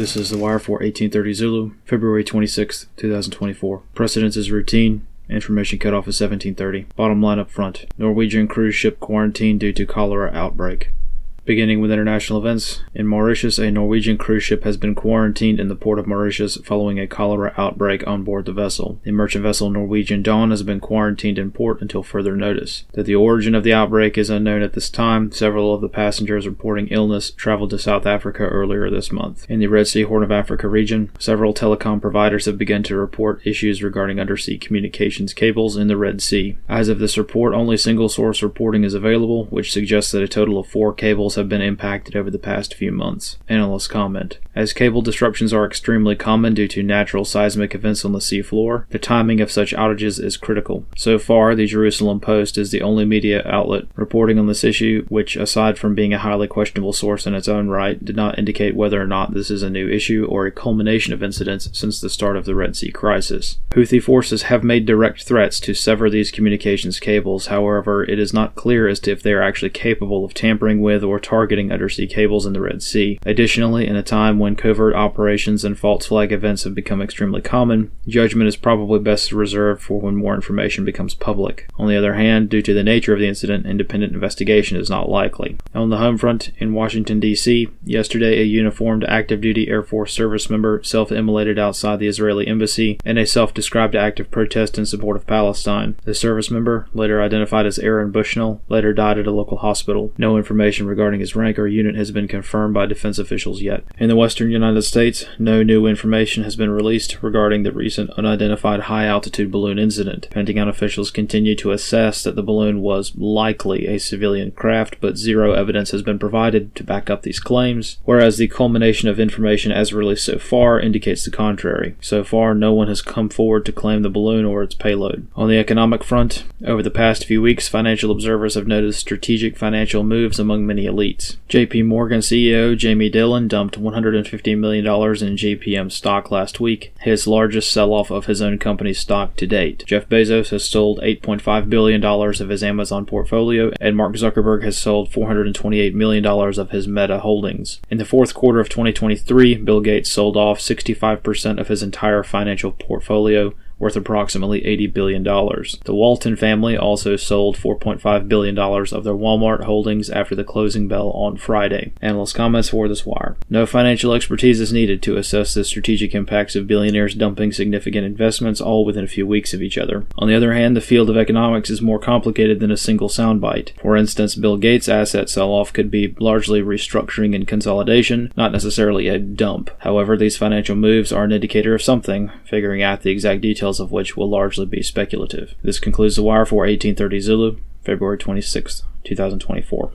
This is The Wire for 1830 Zulu, February 26, 2024. Precedence is routine. Information cutoff is 1730. Bottom line up front Norwegian cruise ship quarantined due to cholera outbreak. Beginning with international events, in Mauritius, a Norwegian cruise ship has been quarantined in the port of Mauritius following a cholera outbreak on board the vessel. The merchant vessel Norwegian Dawn has been quarantined in port until further notice. That the origin of the outbreak is unknown at this time, several of the passengers reporting illness traveled to South Africa earlier this month. In the Red Sea Horn of Africa region, several telecom providers have begun to report issues regarding undersea communications cables in the Red Sea. As of this report, only single source reporting is available, which suggests that a total of four cables have been impacted over the past few months. Analysts comment. As cable disruptions are extremely common due to natural seismic events on the seafloor, the timing of such outages is critical. So far, the Jerusalem Post is the only media outlet reporting on this issue, which, aside from being a highly questionable source in its own right, did not indicate whether or not this is a new issue or a culmination of incidents since the start of the Red Sea crisis. Houthi forces have made direct threats to sever these communications cables, however, it is not clear as to if they are actually capable of tampering with or targeting undersea cables in the Red Sea. Additionally, in a time when covert operations and false flag events have become extremely common, judgment is probably best reserved for when more information becomes public. On the other hand, due to the nature of the incident, independent investigation is not likely. On the home front, in Washington, D.C., yesterday a uniformed active duty Air Force service member self immolated outside the Israeli embassy in a self described act of protest in support of Palestine. The service member, later identified as Aaron Bushnell, later died at a local hospital. No information regarding his rank or unit has been confirmed by defense officials yet. In the western United States, no new information has been released regarding the recent unidentified high altitude balloon incident. Pentagon officials continue to assess that the balloon was likely a civilian craft, but zero evidence has been provided to back up these claims, whereas the culmination of information as released so far indicates the contrary. So far, no one has come forward to claim the balloon or its payload. On the economic front, over the past few weeks, financial observers have noticed strategic financial moves among many elites. JP Morgan CEO Jamie Dimon dumped $150 million in JPM stock last week, his largest sell off of his own company's stock to date. Jeff Bezos has sold $8.5 billion of his Amazon portfolio, and Mark Zuckerberg has sold $428 million of his Meta holdings. In the fourth quarter of 2023, Bill Gates sold off 65% of his entire financial portfolio worth approximately $80 billion. The Walton family also sold $4.5 billion of their Walmart holdings after the closing bell on Friday. Analyst comments for this wire. No financial expertise is needed to assess the strategic impacts of billionaires dumping significant investments all within a few weeks of each other. On the other hand, the field of economics is more complicated than a single soundbite. For instance, Bill Gates' asset sell off could be largely restructuring and consolidation, not necessarily a dump. However, these financial moves are an indicator of something, figuring out the exact details details of which will largely be speculative. This concludes the wire for 1830 Zulu, February 26, 2024.